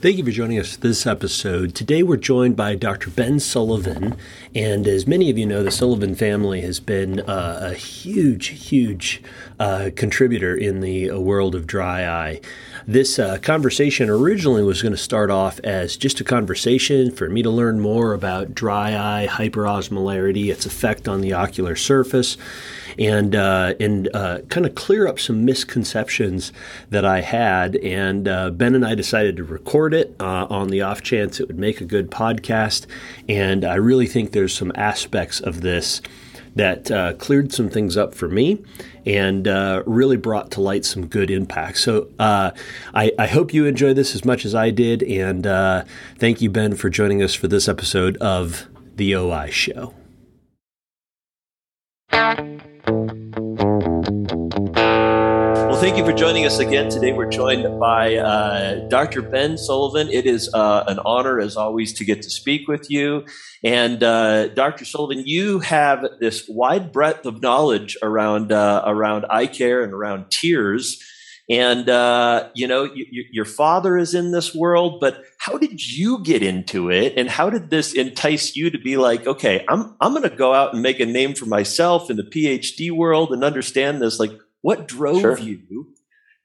Thank you for joining us this episode. Today we're joined by Dr. Ben Sullivan. And as many of you know, the Sullivan family has been uh, a huge, huge uh, contributor in the uh, world of dry eye. This uh, conversation originally was going to start off as just a conversation for me to learn more about dry eye hyperosmolarity, its effect on the ocular surface and uh, and uh, kind of clear up some misconceptions that I had. And uh, Ben and I decided to record it uh, on the off chance it would make a good podcast. And I really think there's some aspects of this that uh, cleared some things up for me and uh, really brought to light some good impact. So uh, I, I, hope you enjoy this as much as I did. And uh, thank you, Ben, for joining us for this episode of The OI Show. Thank you for joining us again. Today we're joined by uh, Dr. Ben Sullivan. It is uh, an honor, as always, to get to speak with you. And uh, Dr. Sullivan, you have this wide breadth of knowledge around uh, around eye care and around tears. And uh, you know, your father is in this world, but how did you get into it? And how did this entice you to be like, okay, I'm I'm going to go out and make a name for myself in the PhD world and understand this? Like, what drove sure. you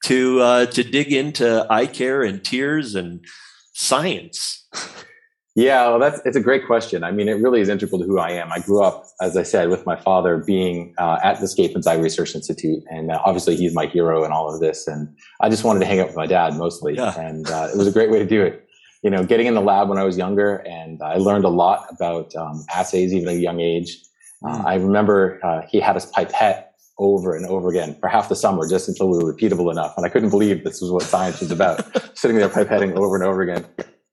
to uh, to dig into eye care and tears and science? Yeah, well, that's it's a great question. I mean, it really is integral to who I am. I grew up, as I said, with my father being uh, at the Schepens Eye Research Institute, and uh, obviously he's my hero in all of this. And I just wanted to hang out with my dad mostly, yeah. and uh, it was a great way to do it. You know, getting in the lab when I was younger, and I learned a lot about um, assays even at a young age. Mm. I remember uh, he had us pipette over and over again for half the summer just until we were repeatable enough. And I couldn't believe this was what science was about, sitting there pipetting over and over again.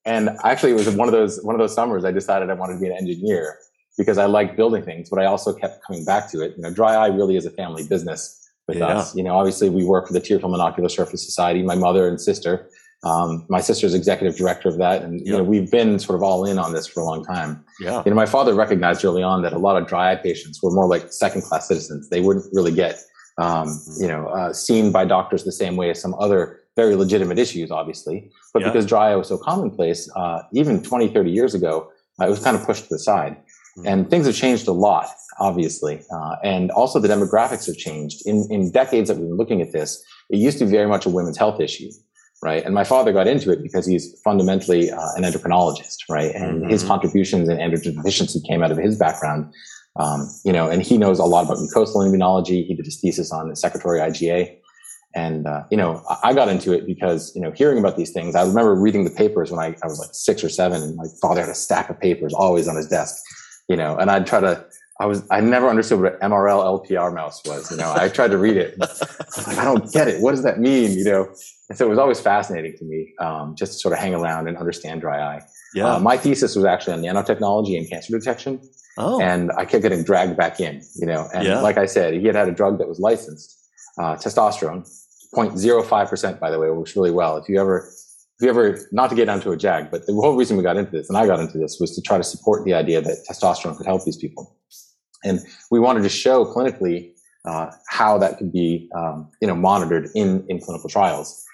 And actually, it was one of those one of those summers I decided I wanted to be an engineer because I liked building things, but I also kept coming back to it. You know, dry eye really is a family business with yeah. us. You know, obviously we work for the Tear Film and Ocular Surface Society. My mother and sister. Um, my sister's executive director of that, and you know we've been sort of all in on this for a long time. Yeah. You know, my father recognized early on that a lot of dry eye patients were more like second class citizens. They wouldn't really get um, mm-hmm. you know uh, seen by doctors the same way as some other very legitimate issues, obviously. But because dry eye was so commonplace, uh, even 20, 30 years ago, uh, it was kind of pushed to the side. Mm-hmm. And things have changed a lot, obviously. Uh, and also the demographics have changed. In, in decades that we've been looking at this, it used to be very much a women's health issue, right? And my father got into it because he's fundamentally uh, an endocrinologist, right? And mm-hmm. his contributions in androgen deficiency came out of his background. Um, you know, and he knows a lot about mucosal immunology. He did his thesis on the secretory IgA. And, uh, you know, I got into it because, you know, hearing about these things, I remember reading the papers when I, I was like six or seven and my father had a stack of papers always on his desk, you know, and I'd try to, I was, I never understood what an MRL LPR mouse was, you know, I tried to read it. I like, I don't get it. What does that mean? You know? And so it was always fascinating to me, um, just to sort of hang around and understand dry eye. Yeah. Uh, my thesis was actually on nanotechnology and cancer detection. Oh. And I kept getting dragged back in, you know, and yeah. like I said, he had had a drug that was licensed, uh, testosterone, 0.05%, by the way, works really well. If you ever, if you ever, not to get onto a jag, but the whole reason we got into this and I got into this was to try to support the idea that testosterone could help these people. And we wanted to show clinically uh, how that could be, um, you know, monitored in, in clinical trials.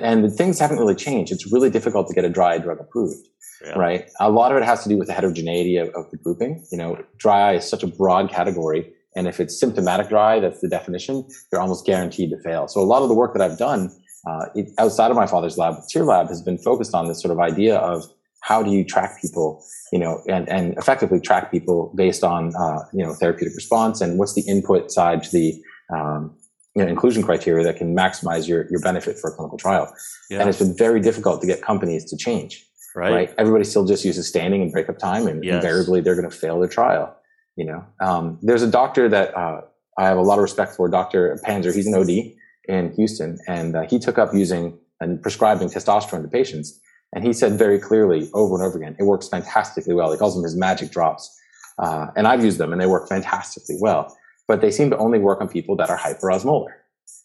And the things haven't really changed. It's really difficult to get a dry eye drug approved. Yeah. Right. A lot of it has to do with the heterogeneity of, of the grouping. You know, dry eye is such a broad category and if it's symptomatic dry, that's the definition, you're almost guaranteed to fail. So a lot of the work that I've done uh, it, outside of my father's lab, Tear Lab has been focused on this sort of idea of how do you track people, you know, and, and effectively track people based on, uh, you know, therapeutic response and what's the input side to the, um, you know, inclusion criteria that can maximize your, your benefit for a clinical trial. Yeah. And it's been very difficult to get companies to change. Right. right. Everybody still just uses staining and breakup time and yes. invariably they're going to fail their trial. You know, um, there's a doctor that uh, I have a lot of respect for, Dr. Panzer. He's an OD in Houston, and uh, he took up using and prescribing testosterone to patients. And he said very clearly over and over again, it works fantastically well. He calls them his magic drops. Uh, and I've used them and they work fantastically well. But they seem to only work on people that are hyperosmolar.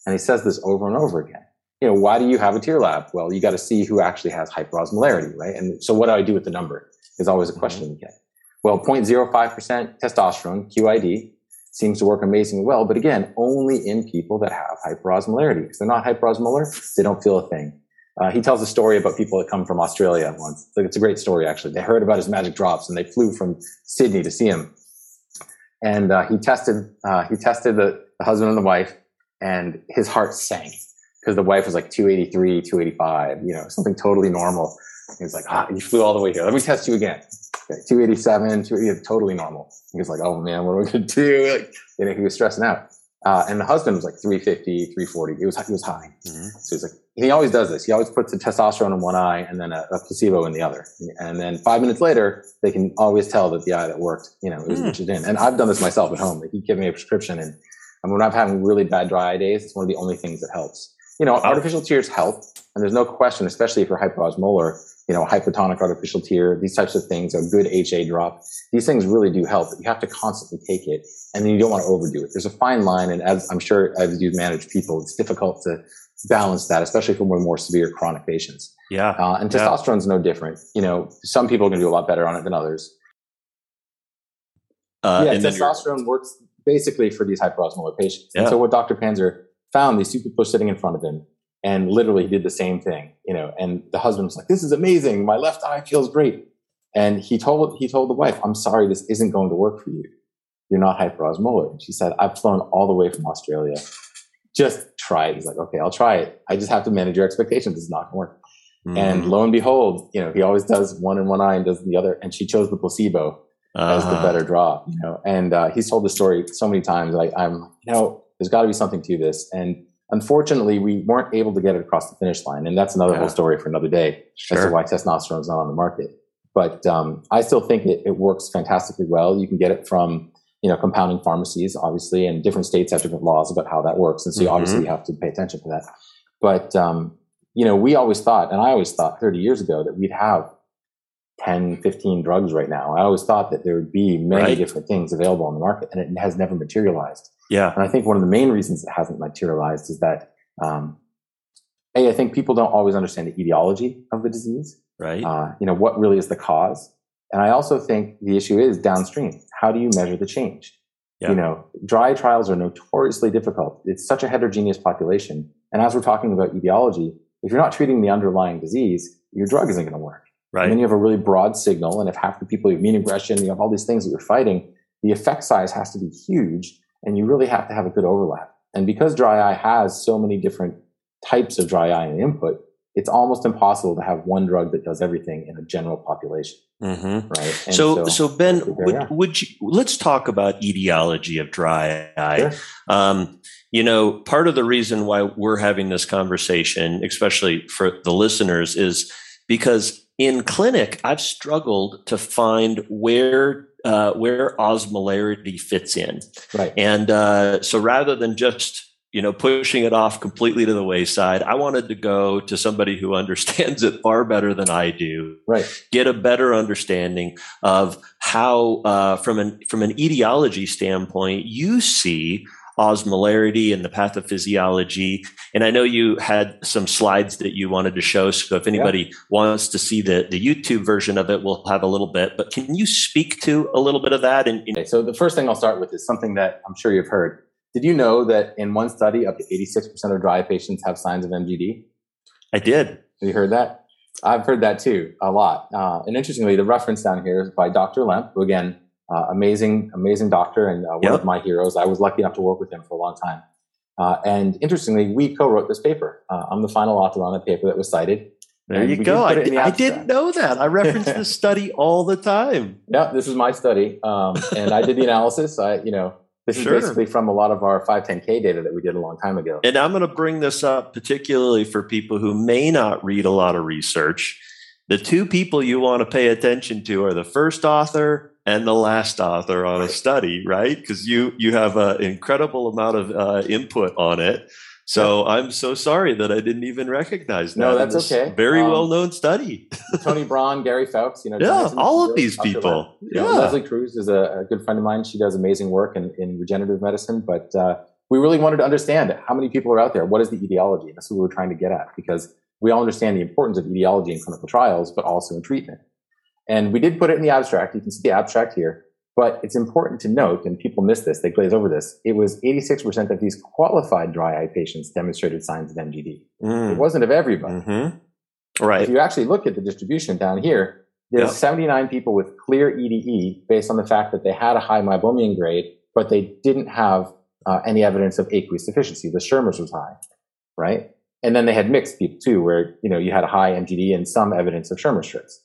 And he says this over and over again. You know, why do you have a tear lab? Well, you got to see who actually has hyperosmolarity, right? And so what do I do with the number is always a question mm-hmm. we get. Well, 0.05% testosterone, QID, seems to work amazingly well, but again, only in people that have hyperosmolarity. If they're not hyperosmolar, they don't feel a thing. Uh, he tells a story about people that come from Australia once. It's, like, it's a great story, actually. They heard about his magic drops and they flew from Sydney to see him. And uh, he tested, uh, he tested the, the husband and the wife, and his heart sank because the wife was like 283, 285, you know, something totally normal. He's like, ah, you flew all the way here. Let me test you again. Okay, 287, 280, totally normal. He was like, oh man, what are we going to do? Like, you know, he was stressing out. Uh, and the husband was like 350, 340. He was, he was high. Mm-hmm. So he's like, he always does this. He always puts a testosterone in one eye and then a, a, placebo in the other. And then five minutes later, they can always tell that the eye that worked, you know, it was mm. which is in. And I've done this myself at home. Like he'd give me a prescription and, and when I'm having really bad dry eye days, it's one of the only things that helps. You know, artificial tears help. And there's no question, especially if you're hyperosmolar, you know, hypotonic artificial tear, these types of things, a good HA drop, these things really do help. But you have to constantly take it and then you don't want to overdo it. There's a fine line. And as I'm sure as you manage people, it's difficult to balance that, especially for more, more severe chronic patients. Yeah. Uh, and testosterone's yeah. no different. You know, some people are going to do a lot better on it than others. Uh, yeah, testosterone works basically for these hyperosmolar patients. Yeah. And so what Dr. Panzer found, these two people sitting in front of him, and literally did the same thing, you know, and the husband was like, this is amazing. My left eye feels great. And he told, he told the wife, I'm sorry, this isn't going to work for you. You're not hyperosmolar. And she said, I've flown all the way from Australia. Just try it. He's like, okay, I'll try it. I just have to manage your expectations. It's not going to work. Mm-hmm. And lo and behold, you know, he always does one in one eye and does the other. And she chose the placebo uh-huh. as the uh-huh. better draw, you know, and, uh, he's told the story so many times. Like, I'm, you know, there's got to be something to this. And Unfortunately, we weren't able to get it across the finish line, and that's another yeah. whole story for another day sure. as to why testosterone is not on the market. But um, I still think it, it, works fantastically well. You can get it from you know compounding pharmacies, obviously, and different states have different laws about how that works, and so mm-hmm. obviously you have to pay attention to that. But um, you know, we always thought, and I always thought 30 years ago that we'd have 10, 15 drugs right now. I always thought that there would be many right. different things available on the market, and it has never materialized. Yeah. And I think one of the main reasons it hasn't materialized is that, um, A, I think people don't always understand the etiology of the disease. Right. Uh, you know, what really is the cause? And I also think the issue is downstream. How do you measure the change? Yeah. You know, dry trials are notoriously difficult. It's such a heterogeneous population. And as we're talking about etiology, if you're not treating the underlying disease, your drug isn't going to work. Right. And then you have a really broad signal. And if half the people you have immune aggression, you have all these things that you're fighting, the effect size has to be huge and you really have to have a good overlap. And because dry eye has so many different types of dry eye and input, it's almost impossible to have one drug that does everything in a general population. Mm-hmm. Right. So, so, so, Ben, would, would, you, let's talk about etiology of dry eye. Sure. Um, you know, part of the reason why we're having this conversation, especially for the listeners, is because in clinic, I've struggled to find where uh, where osmolarity fits in. Right. And uh, so rather than just you know pushing it off completely to the wayside, I wanted to go to somebody who understands it far better than I do. Right. Get a better understanding of how, uh, from an from an etiology standpoint, you see osmolarity and the pathophysiology. And I know you had some slides that you wanted to show. So if anybody yeah. wants to see the, the YouTube version of it, we'll have a little bit. But can you speak to a little bit of that? And, okay, so the first thing I'll start with is something that I'm sure you've heard. Did you know that in one study, up to 86% of dry patients have signs of MGD? I did. Have you heard that? I've heard that too, a lot. Uh, and interestingly, the reference down here is by Dr. Lemp, who again uh, amazing, amazing doctor and uh, one yep. of my heroes. I was lucky enough to work with him for a long time. Uh, and interestingly, we co-wrote this paper. Uh, I'm the final author on the paper that was cited. There you go. I, I, didn't know that. I reference this study all the time. Yeah, this is my study, um, and I did the analysis. I, you know, this sure. is basically from a lot of our 510k data that we did a long time ago. And I'm going to bring this up particularly for people who may not read a lot of research. The two people you want to pay attention to are the first author and the last author on a study, right? Because you you have an incredible amount of uh, input on it. So yeah. I'm so sorry that I didn't even recognize that. No, that's okay. Very um, well known study. Tony Bron, Gary Foulks, you know, yeah, all of these people. yeah, Leslie Cruz is a, a, good friend of mine. She does amazing work in, in regenerative medicine, but uh, we really wanted to understand how many people are out there. What is the etiology? That's what we were trying to get at because we all understand the importance of etiology in clinical trials, but also in treatment. And we did put it in the abstract. You can see the abstract here. But it's important to note, and people miss this, they glaze over this, it was 86% of these qualified dry eye patients demonstrated signs of MGD. Mm. It wasn't of everybody. Mm-hmm. Right. If you actually look at the distribution down here, there's yep. 79 people with clear EDE based on the fact that they had a high meibomian grade, but they didn't have uh, any evidence of aqueous deficiency. The Schirmer's was high, right? And then they had mixed people too, where you know you had a high MGD and some evidence of Schirmer strips.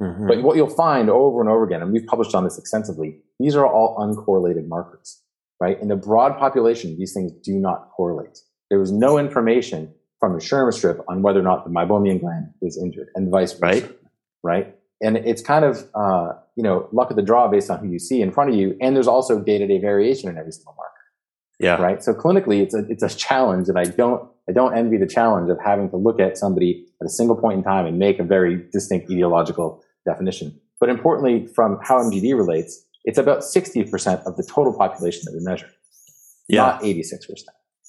Mm-hmm. But what you'll find over and over again, and we've published on this extensively, these are all uncorrelated markers, right? In the broad population, these things do not correlate. There was no information from the Schirmer strip on whether or not the meibomian gland is injured, and vice versa, right? Right. And it's kind of uh, you know luck of the draw based on who you see in front of you, and there's also day to day variation in every single marker. Yeah. Right. So clinically, it's a it's a challenge, and I don't I don't envy the challenge of having to look at somebody at a single point in time and make a very distinct etiological definition. But importantly, from how MGD relates, it's about 60% of the total population that we measure, yeah. not 86%.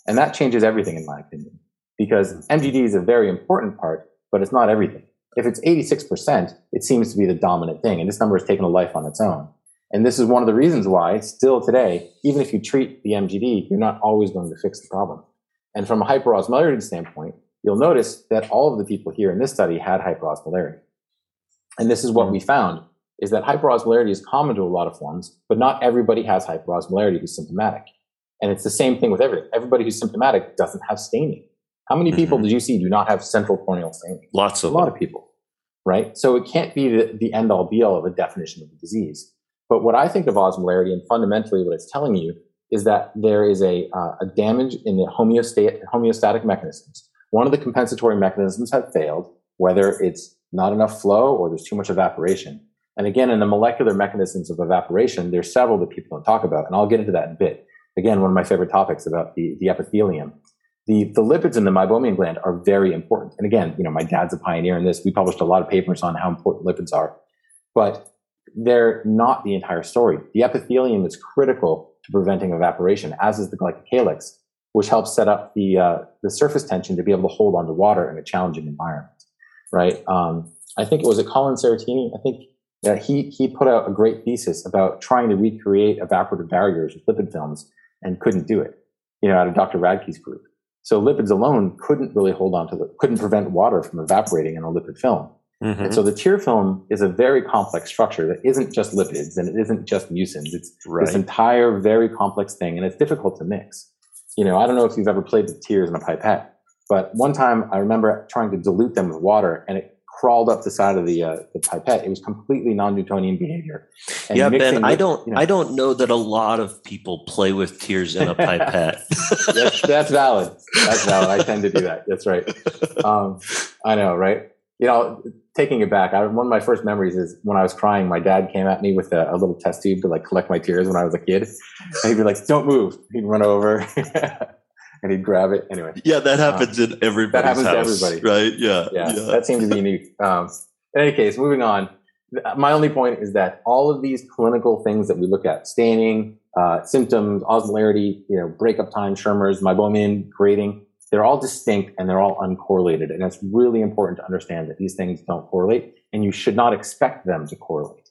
And that changes everything, in my opinion, because MGD is a very important part, but it's not everything. If it's 86%, it seems to be the dominant thing. And this number has taken a life on its own. And this is one of the reasons why, still today, even if you treat the MGD, you're not always going to fix the problem. And from a hyperosmolarity standpoint, you'll notice that all of the people here in this study had hyperosmolarity. And this is what we found is that hyperosmolarity is common to a lot of forms, but not everybody has hyperosmolarity who's symptomatic. And it's the same thing with everything. Everybody who's symptomatic doesn't have staining. How many people mm-hmm. did you see do not have central corneal staining? Lots of a lot of people, right? So it can't be the, the end all be all of a definition of the disease. But what I think of osmolarity and fundamentally what it's telling you is that there is a, uh, a damage in the homeostat- homeostatic mechanisms. One of the compensatory mechanisms have failed, whether it's not enough flow or there's too much evaporation. And again, in the molecular mechanisms of evaporation, there's several that people don't talk about, and I'll get into that in a bit. Again, one of my favorite topics about the, the epithelium. The, the lipids in the meibomian gland are very important. And again, you know, my dad's a pioneer in this. We published a lot of papers on how important lipids are, but they're not the entire story. The epithelium is critical to preventing evaporation, as is the glycocalyx, which helps set up the, uh, the surface tension to be able to hold onto water in a challenging environment right? Um, I think it was a Colin Serratini. I think he he put out a great thesis about trying to recreate evaporative barriers with lipid films and couldn't do it. You know, out of Dr. Radke's group. So lipids alone couldn't really hold on to the couldn't prevent water from evaporating in a lipid film. Mm-hmm. And so the tear film is a very complex structure that isn't just lipids and it isn't just mucins. It's right. this entire very complex thing and it's difficult to mix. You know, I don't know if you've ever played with tears in a pipette, but one time I remember trying to dilute them with water and it crawled up the side of the, uh, the pipette. It was completely non-Newtonian behavior. And yeah, Ben, with, I don't, you know, I don't know that a lot of people play with tears in a pipette. that's, that's, valid. That's valid. I tend to do that. That's right. Um, I know, right? You know, taking it back, I, one of my first memories is when I was crying, my dad came at me with a, a little test tube to like collect my tears when I was a kid. And he'd be like, don't move. He'd run over and he'd grab it. Anyway. Yeah, that happens um, in everybody's that happens house, to everybody. Right? Yeah, yeah. Yeah. That seems to be unique. Um, in any case, moving on. My only point is that all of these clinical things that we look at, staining, uh, symptoms, osmolarity, you know, breakup time, Schirmer's, meibomian grading, they're all distinct and they're all uncorrelated. And it's really important to understand that these things don't correlate and you should not expect them to correlate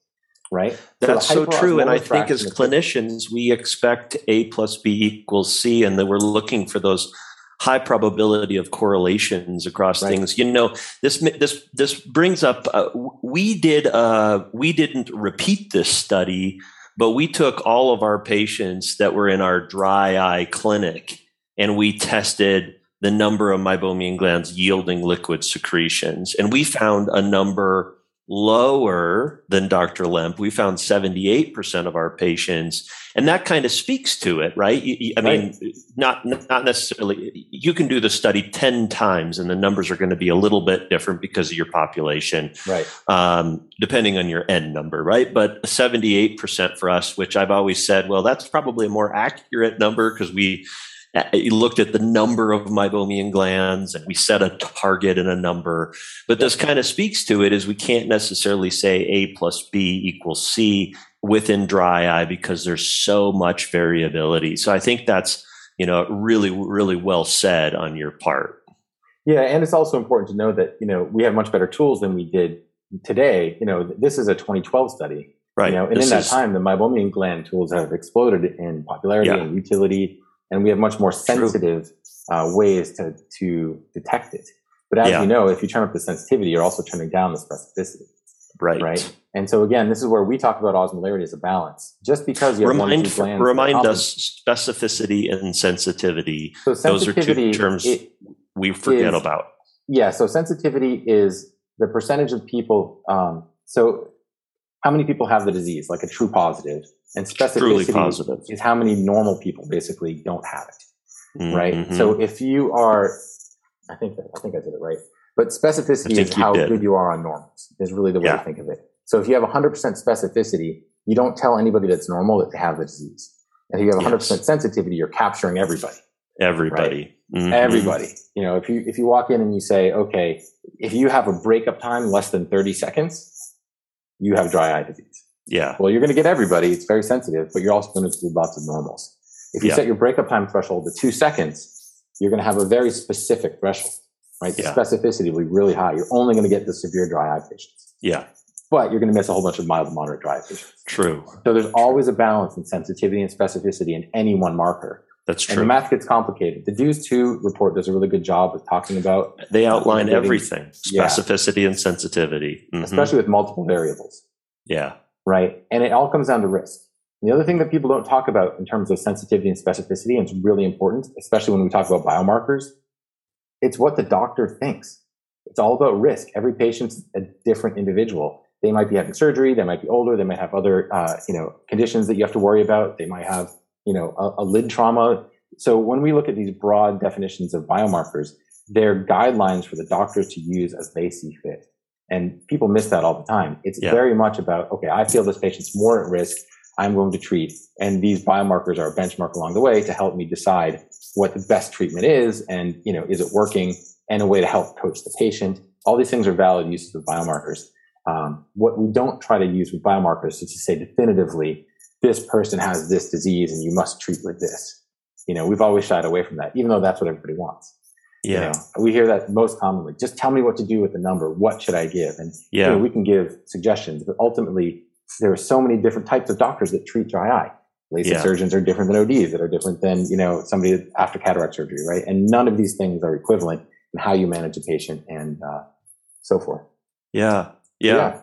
right? That's so, so true. And I think as clinicians, we expect A plus B equals C, and that we're looking for those high probability of correlations across right. things. You know, this this this brings up. Uh, we did uh, we didn't repeat this study, but we took all of our patients that were in our dry eye clinic, and we tested the number of meibomian glands yielding liquid secretions, and we found a number lower than Dr. Lemp. We found 78% of our patients, and that kind of speaks to it, right? I mean, right. not not necessarily. You can do the study 10 times, and the numbers are going to be a little bit different because of your population, right? Um, depending on your N number, right? But 78% for us, which I've always said, well, that's probably a more accurate number because we Uh, he looked at the number of meibomian glands and we set a target and a number. But this kind of speaks to it is we can't necessarily say A plus B equals C within dry eye because there's so much variability. So I think that's, you know, really, really well said on your part. Yeah. And it's also important to know that, you know, we have much better tools than we did today. You know, this is a 2012 study. Right. You know, and this in that is, time, the meibomian gland tools have exploded in popularity yeah. and utility and we have much more sensitive uh, ways to to detect it. But as yeah. you know, if you turn up the sensitivity, you're also turning down the specificity. Right. Right. And so again, this is where we talk about osmolarity as a balance. Just because you remind, remind us specificity and sensitivity. So sensitivity, Those are two terms we forget is, about. Yeah. So sensitivity is the percentage of people. Um, so how many people have the disease, like a true positive, and specificity is how many normal people basically don't have it. Mm-hmm. Right. So if you are, I think I think I did it right. But specificity is how did. good you are on normals, is really the way yeah. to think of it. So if you have 100% specificity, you don't tell anybody that's normal that they have the disease. And if you have 100% yes. sensitivity, you're capturing everybody. Everybody. Right? Mm-hmm. Everybody. You know, if you, if you walk in and you say, okay, if you have a breakup time less than 30 seconds, you have dry eye disease. Yeah. Well, you're going to get everybody. It's very sensitive, but you're also going to include lots of normals. If you yeah. set your breakup time threshold to two seconds, you're going to have a very specific threshold right? The yeah. specificity will be really high. You're only going to get the severe dry eye patients. Yeah. But you're going to miss a whole bunch of mild to moderate dry eye patients. True. So there's True. always a balance in sensitivity and specificity in any one marker. That's true. And the math gets complicated. The DEWS 2 report does a really good job of talking about. They outline everything specificity yeah. and sensitivity, mm-hmm. especially with multiple variables. Yeah. Right. And it all comes down to risk. And the other thing that people don't talk about in terms of sensitivity and specificity, and it's really important, especially when we talk about biomarkers, it's what the doctor thinks. It's all about risk. Every patient's a different individual. They might be having surgery. They might be older. They might have other, uh, you know, conditions that you have to worry about. They might have, you know, a, a lid trauma. So when we look at these broad definitions of biomarkers, they're guidelines for the doctors to use as they see fit. And people miss that all the time. It's yeah. very much about, okay, I feel this patient's more at risk. I'm going to treat. And these biomarkers are a benchmark along the way to help me decide what the best treatment is and, you know, is it working and a way to help coach the patient. All these things are valid uses of biomarkers. Um, what we don't try to use with biomarkers is to say definitively, this person has this disease and you must treat with this. You know, we've always shied away from that, even though that's what everybody wants. Yeah. You know, we hear that most commonly. Just tell me what to do with the number. What should I give? And yeah. You know, we can give suggestions, but ultimately there are so many different types of doctors that treat dry eye. LASIK yeah. surgeons are different than ODs that are different than, you know, somebody after cataract surgery, right? And none of these things are equivalent in how you manage a patient and uh, so forth. Yeah. Yeah. yeah.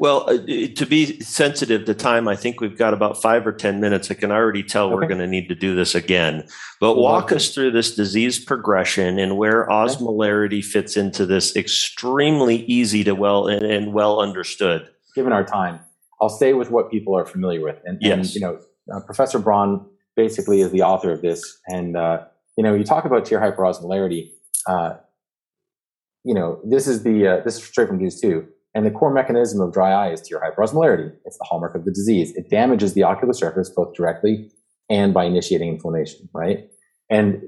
Well, uh, to be sensitive to time, I think we've got about five or 10 minutes. I can already tell okay. we're going to need to do this again. But walk us through this disease progression and where osmolarity fits into this extremely easy to well and, and well understood. Given our time, I'll stay with what people are familiar with. And, yes. and you know, uh, Professor Bron basically is the author of this. And, uh, you know, you talk about tear hyperosmolarity. Uh, you know, this is the, uh, this is straight from DEWS 2. And the core mechanism of dry eye is tear hyperosmolarity. It's the hallmark of the disease. It damages the ocular surface both directly and by initiating inflammation, right? And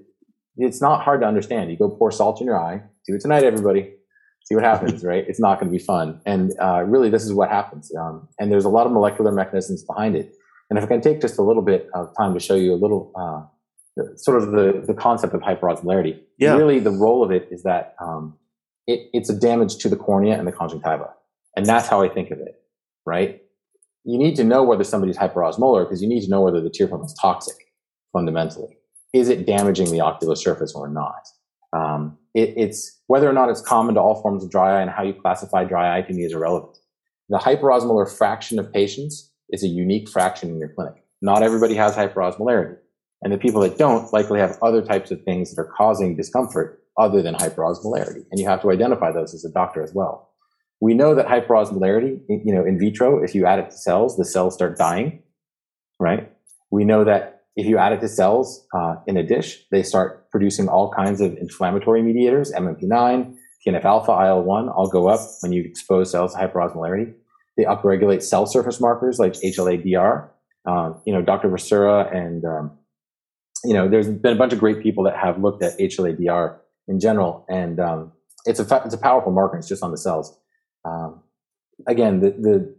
it's not hard to understand. You go pour salt in your eye. Do it tonight, everybody. See what happens, right? It's not going to be fun. And uh, really, this is what happens. Um, and there's a lot of molecular mechanisms behind it. And if I can take just a little bit of time to show you a little, uh, sort of the, the concept of hyperosmolarity. Yeah. Really, the role of it is that um, it, it's a damage to the cornea and the conjunctiva. And that's how I think of it, right? You need to know whether somebody's hyperosmolar because you need to know whether the tear film is toxic fundamentally. Is it damaging the ocular surface or not? Um, it, it's whether or not it's common to all forms of dry eye and how you classify dry eye to me is irrelevant. The hyperosmolar fraction of patients is a unique fraction in your clinic. Not everybody has hyperosmolarity. And the people that don't likely have other types of things that are causing discomfort other than hyperosmolarity. And you have to identify those as a doctor as well. We know that hyperosmolarity, you know, in vitro, if you add it to cells, the cells start dying, right? We know that if you add it to cells uh, in a dish, they start producing all kinds of inflammatory mediators, MMP9, TNF alpha, IL-1, all go up when you expose cells to hyperosmolarity. They upregulate cell surface markers like HLA-DR. Um, you know, Dr. Vasura and, um, you know, there's been a bunch of great people that have looked at HLA-DR in general, and um, it's a it's a powerful marker. It's just on the cells. Um, again, the, the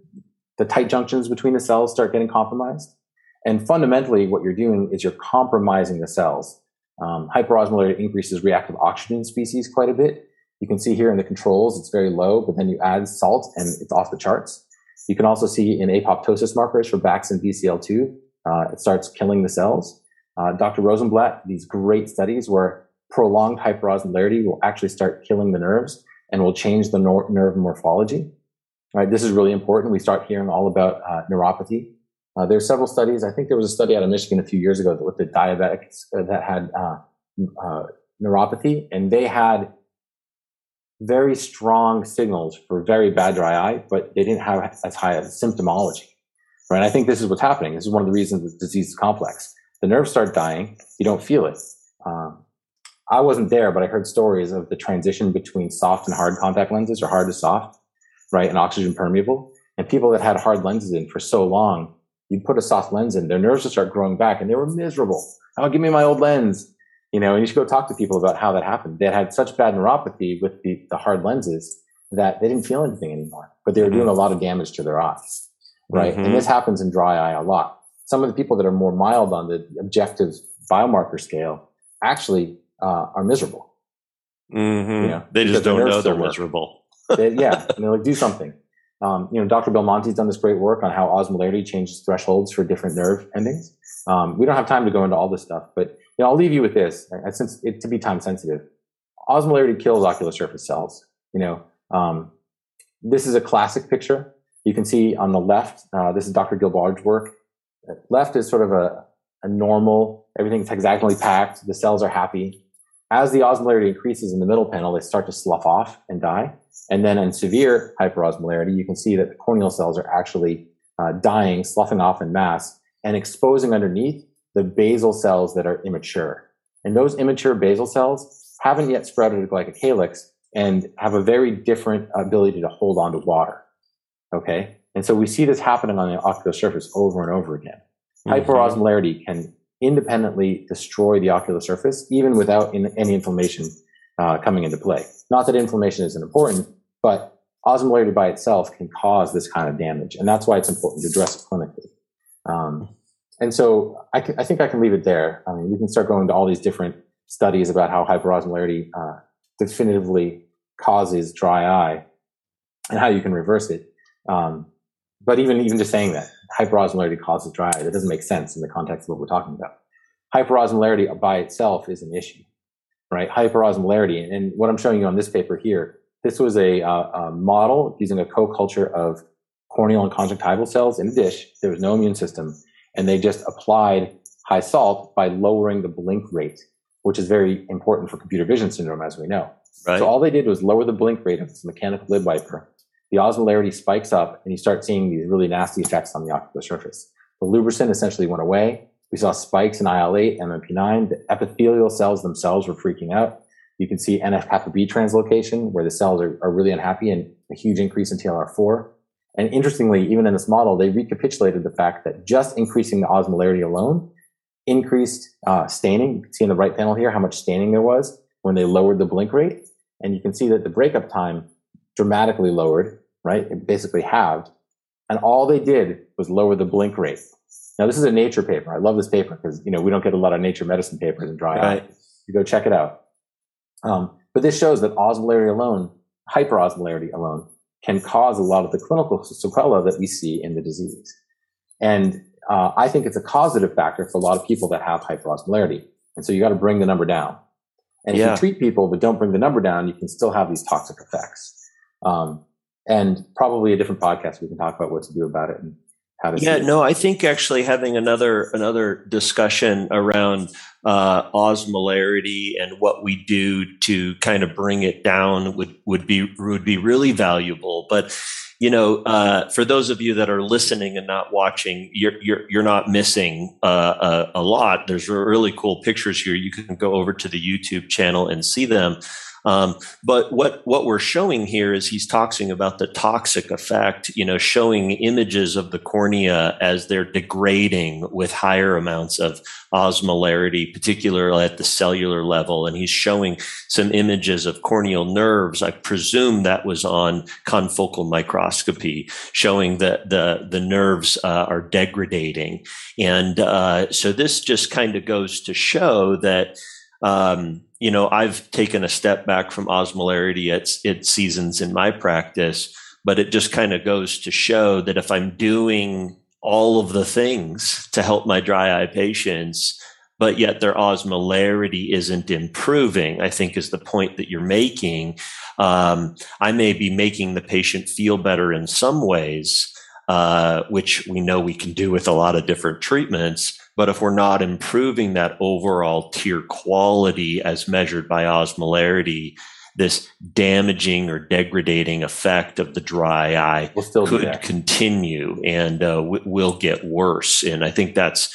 the tight junctions between the cells start getting compromised, and fundamentally, what you're doing is you're compromising the cells. Um, hyperosmolarity increases reactive oxygen species quite a bit, you can see here in the controls, it's very low, but then you add salt and it's off the charts. You can also see in apoptosis markers for Bax and BCL2, uh, it starts killing the cells. Uh, Dr. Rosenblatt, these great studies where prolonged hyperosmolarity will actually start killing the nerves and will change the nor- nerve morphology. Right, this is really important. We start hearing all about uh, neuropathy. Uh, there's several studies. I think there was a study out of Michigan a few years ago looked at diabetics uh, that had uh, uh, neuropathy, and they had very strong signals for very bad dry eye, but they didn't have as high a symptomology. Right? I think this is what's happening. This is one of the reasons the disease is complex. The nerves start dying, you don't feel it. Um, I wasn't there, but I heard stories of the transition between soft and hard contact lenses, or hard to soft, right, and oxygen permeable. And people that had hard lenses in for so long, you put a soft lens in, their nerves would start growing back, and they were miserable. Oh, give me my old lens you know, and you should go talk to people about how that happened. They had such bad neuropathy with the, the hard lenses that they didn't feel anything anymore, but they were mm-hmm. doing a lot of damage to their eyes, right? Mm-hmm. And this happens in dry eye a lot. Some of the people that are more mild on the objective biomarker scale actually uh, are miserable. Mm-hmm. You know, they just don't know they're miserable. they, yeah, and they're like, do something. Um, you know, Dr. Belmonte's done this great work on how osmolarity changes thresholds for different nerve endings. Um, we don't have time to go into all this stuff, but you know, I'll leave you with this, since it to be time sensitive. Osmolarity kills ocular surface cells. You know, um, this is a classic picture. You can see on the left, uh, this is Dr. Gilbard's work. Left is sort of a, a normal, everything's hexagonally packed, the cells are happy. As the osmolarity increases in the middle panel, they start to slough off and die. And then in severe hyperosmolarity, you can see that the corneal cells are actually uh, dying, sloughing off in mass, and exposing underneath the basal cells that are immature. And those immature basal cells haven't yet sprouted a glycocalyx and have a very different ability to hold on to water. Okay. And so we see this happening on the ocular surface over and over again. Mm-hmm. Hyperosmolarity can independently destroy the ocular surface, even without in, any inflammation uh, coming into play. Not that inflammation isn't important, but osmolarity by itself can cause this kind of damage. And that's why it's important to address it clinically. Um, and so I, I, think I can leave it there. I mean, we can start going to all these different studies about how hyperosmolarity uh, definitively causes dry eye and how you can reverse it. Um, but even even just saying that hyperosmolarity causes dry eye, that doesn't make sense in the context of what we're talking about. Hyperosmolarity by itself is an issue, right? Hyperosmolarity, and what I'm showing you on this paper here, this was a, uh, a model using a co-culture of corneal and conjunctival cells in a dish. There was no immune system and they just applied high salt by lowering the blink rate, which is very important for computer vision syndrome, as we know. Right. So all they did was lower the blink rate of this mechanical lid wiper. The osmolarity spikes up, and you start seeing these really nasty effects on the ocular surface. The lubricin essentially went away. We saw spikes in IL-8, MMP9. The epithelial cells themselves were freaking out. You can see NF-kappa B translocation, where the cells are, are really unhappy, and a huge increase in TLR4. And interestingly, even in this model, they recapitulated the fact that just increasing the osmolarity alone increased uh, staining. You can see in the right panel here how much staining there was when they lowered the blink rate. And you can see that the breakup time dramatically lowered, right? It basically halved. And all they did was lower the blink rate. Now, this is a nature paper. I love this paper because, you know, we don't get a lot of nature medicine papers in dry right. eye. You go check it out. Um, but this shows that osmolarity alone, hyperosmolarity alone, can cause a lot of the clinical sequelae that we see in the disease. And uh, I think it's a causative factor for a lot of people that have hyperosmolarity. And so you got to bring the number down. And yeah. if you treat people but don't bring the number down, you can still have these toxic effects. Um, and probably a different podcast, we can talk about what to do about it and how to. Yeah, no, I think actually having another another discussion around uh, osmolarity and what we do to kind of bring it down would would be would be really valuable. But you know, uh, for those of you that are listening and not watching, you're you're, you're not missing uh, a, a, lot. There's really cool pictures here. You can go over to the YouTube channel and see them. Um, but what what we're showing here is he's talking about the toxic effect. You know, showing images of the cornea as they're degrading with higher amounts of osmolarity, particularly at the cellular level. And he's showing some images of corneal nerves. I presume that was on confocal microscopy, showing that the the nerves uh, are degrading. And uh, so this just kind of goes to show that. Um, you know, I've taken a step back from osmolarity at, at seasons in my practice, but it just kind of goes to show that if I'm doing all of the things to help my dry eye patients, but yet their osmolarity isn't improving, I think is the point that you're making. Um, I may be making the patient feel better in some ways, uh, which we know we can do with a lot of different treatments. But if we're not improving that overall tear quality as measured by osmolarity, this damaging or degrading effect of the dry eye we'll could continue and uh, w- will get worse. And I think that's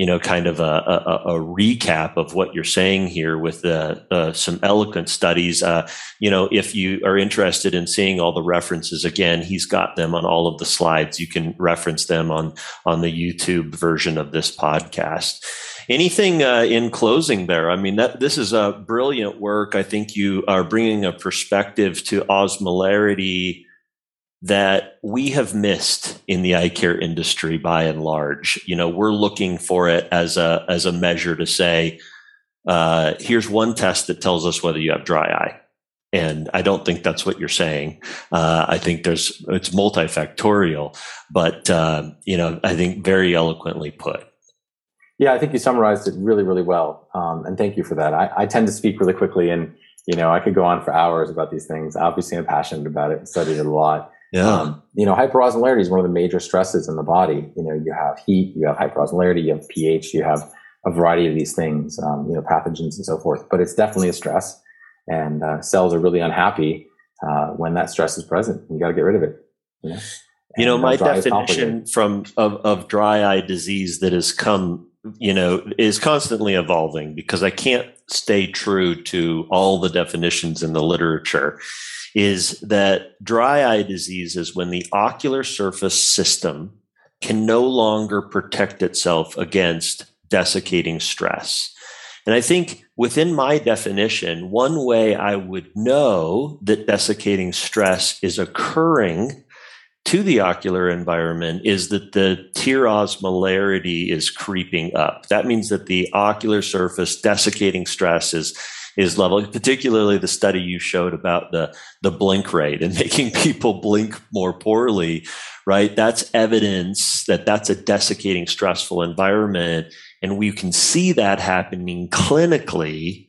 you know, kind of a, a, a, recap of what you're saying here with uh, some eloquent studies. Uh, you know, if you are interested in seeing all the references, again, he's got them on all of the slides. You can reference them on on the YouTube version of this podcast. Anything uh, in closing there? I mean, that this is a brilliant work. I think you are bringing a perspective to osmolarity that we have missed in the eye care industry by and large. You know, we're looking for it as a as a measure to say, uh, here's one test that tells us whether you have dry eye. And I don't think that's what you're saying. Uh, I think there's it's multifactorial, but uh, you know, I think very eloquently put. Yeah, I think you summarized it really, really well, um, and thank you for that. I, I tend to speak really quickly, and you know, I could go on for hours about these things. Obviously, I'm passionate about it, studied it a lot. Yeah. Um, you know, hyperosmolarity is one of the major stresses in the body. You know, you have heat, you have hyperosmolarity, you have pH, you have a variety of these things, um, you know, pathogens and so forth. But it's definitely a stress, and uh, cells are really unhappy uh, when that stress is present. You got to get rid of it. You know, you know my definition from of, of dry eye disease that has come, you know, is constantly evolving because I can't stay true to all the definitions in the literature is that dry eye disease is when the ocular surface system can no longer protect itself against desiccating stress. And I think within my definition, one way I would know that desiccating stress is occurring to the ocular environment is that the tear osmolarity is creeping up. That means that the ocular surface desiccating stress is is level, particularly the study you showed about the, the blink rate and making people blink more poorly, right? That's evidence that that's a desiccating, stressful environment. And we can see that happening clinically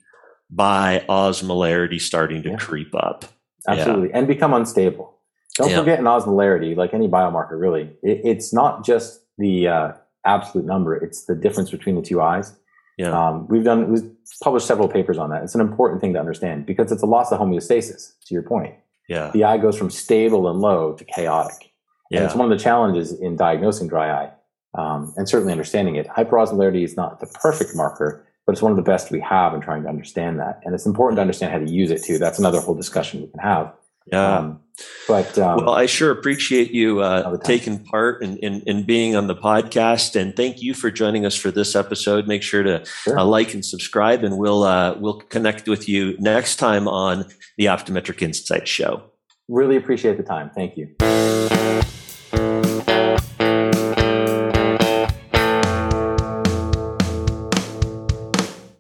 by osmolarity starting to yeah. creep up. Absolutely. Yeah. And become unstable. Don't yeah. forget in osmolarity, like any biomarker, really, it, it's not just the uh, absolute number, it's the difference between the two eyes. Yeah. Um, we've done, we've published several papers on that. It's an important thing to understand because it's a loss of homeostasis, to your point. Yeah. The eye goes from stable and low to chaotic. Yeah. And it's one of the challenges in diagnosing dry eye um, and certainly understanding it. Hyperosmolarity is not the perfect marker, but it's one of the best we have in trying to understand that. And it's important to understand how to use it too. That's another whole discussion we can have. Yeah. Um, but um, well, I sure appreciate you uh, taking part in, in, in, being on the podcast, and thank you for joining us for this episode. Make sure to sure. uh, like and subscribe, and we'll uh, we'll connect with you next time on the Optometric Insight Show. Really appreciate the time. Thank you.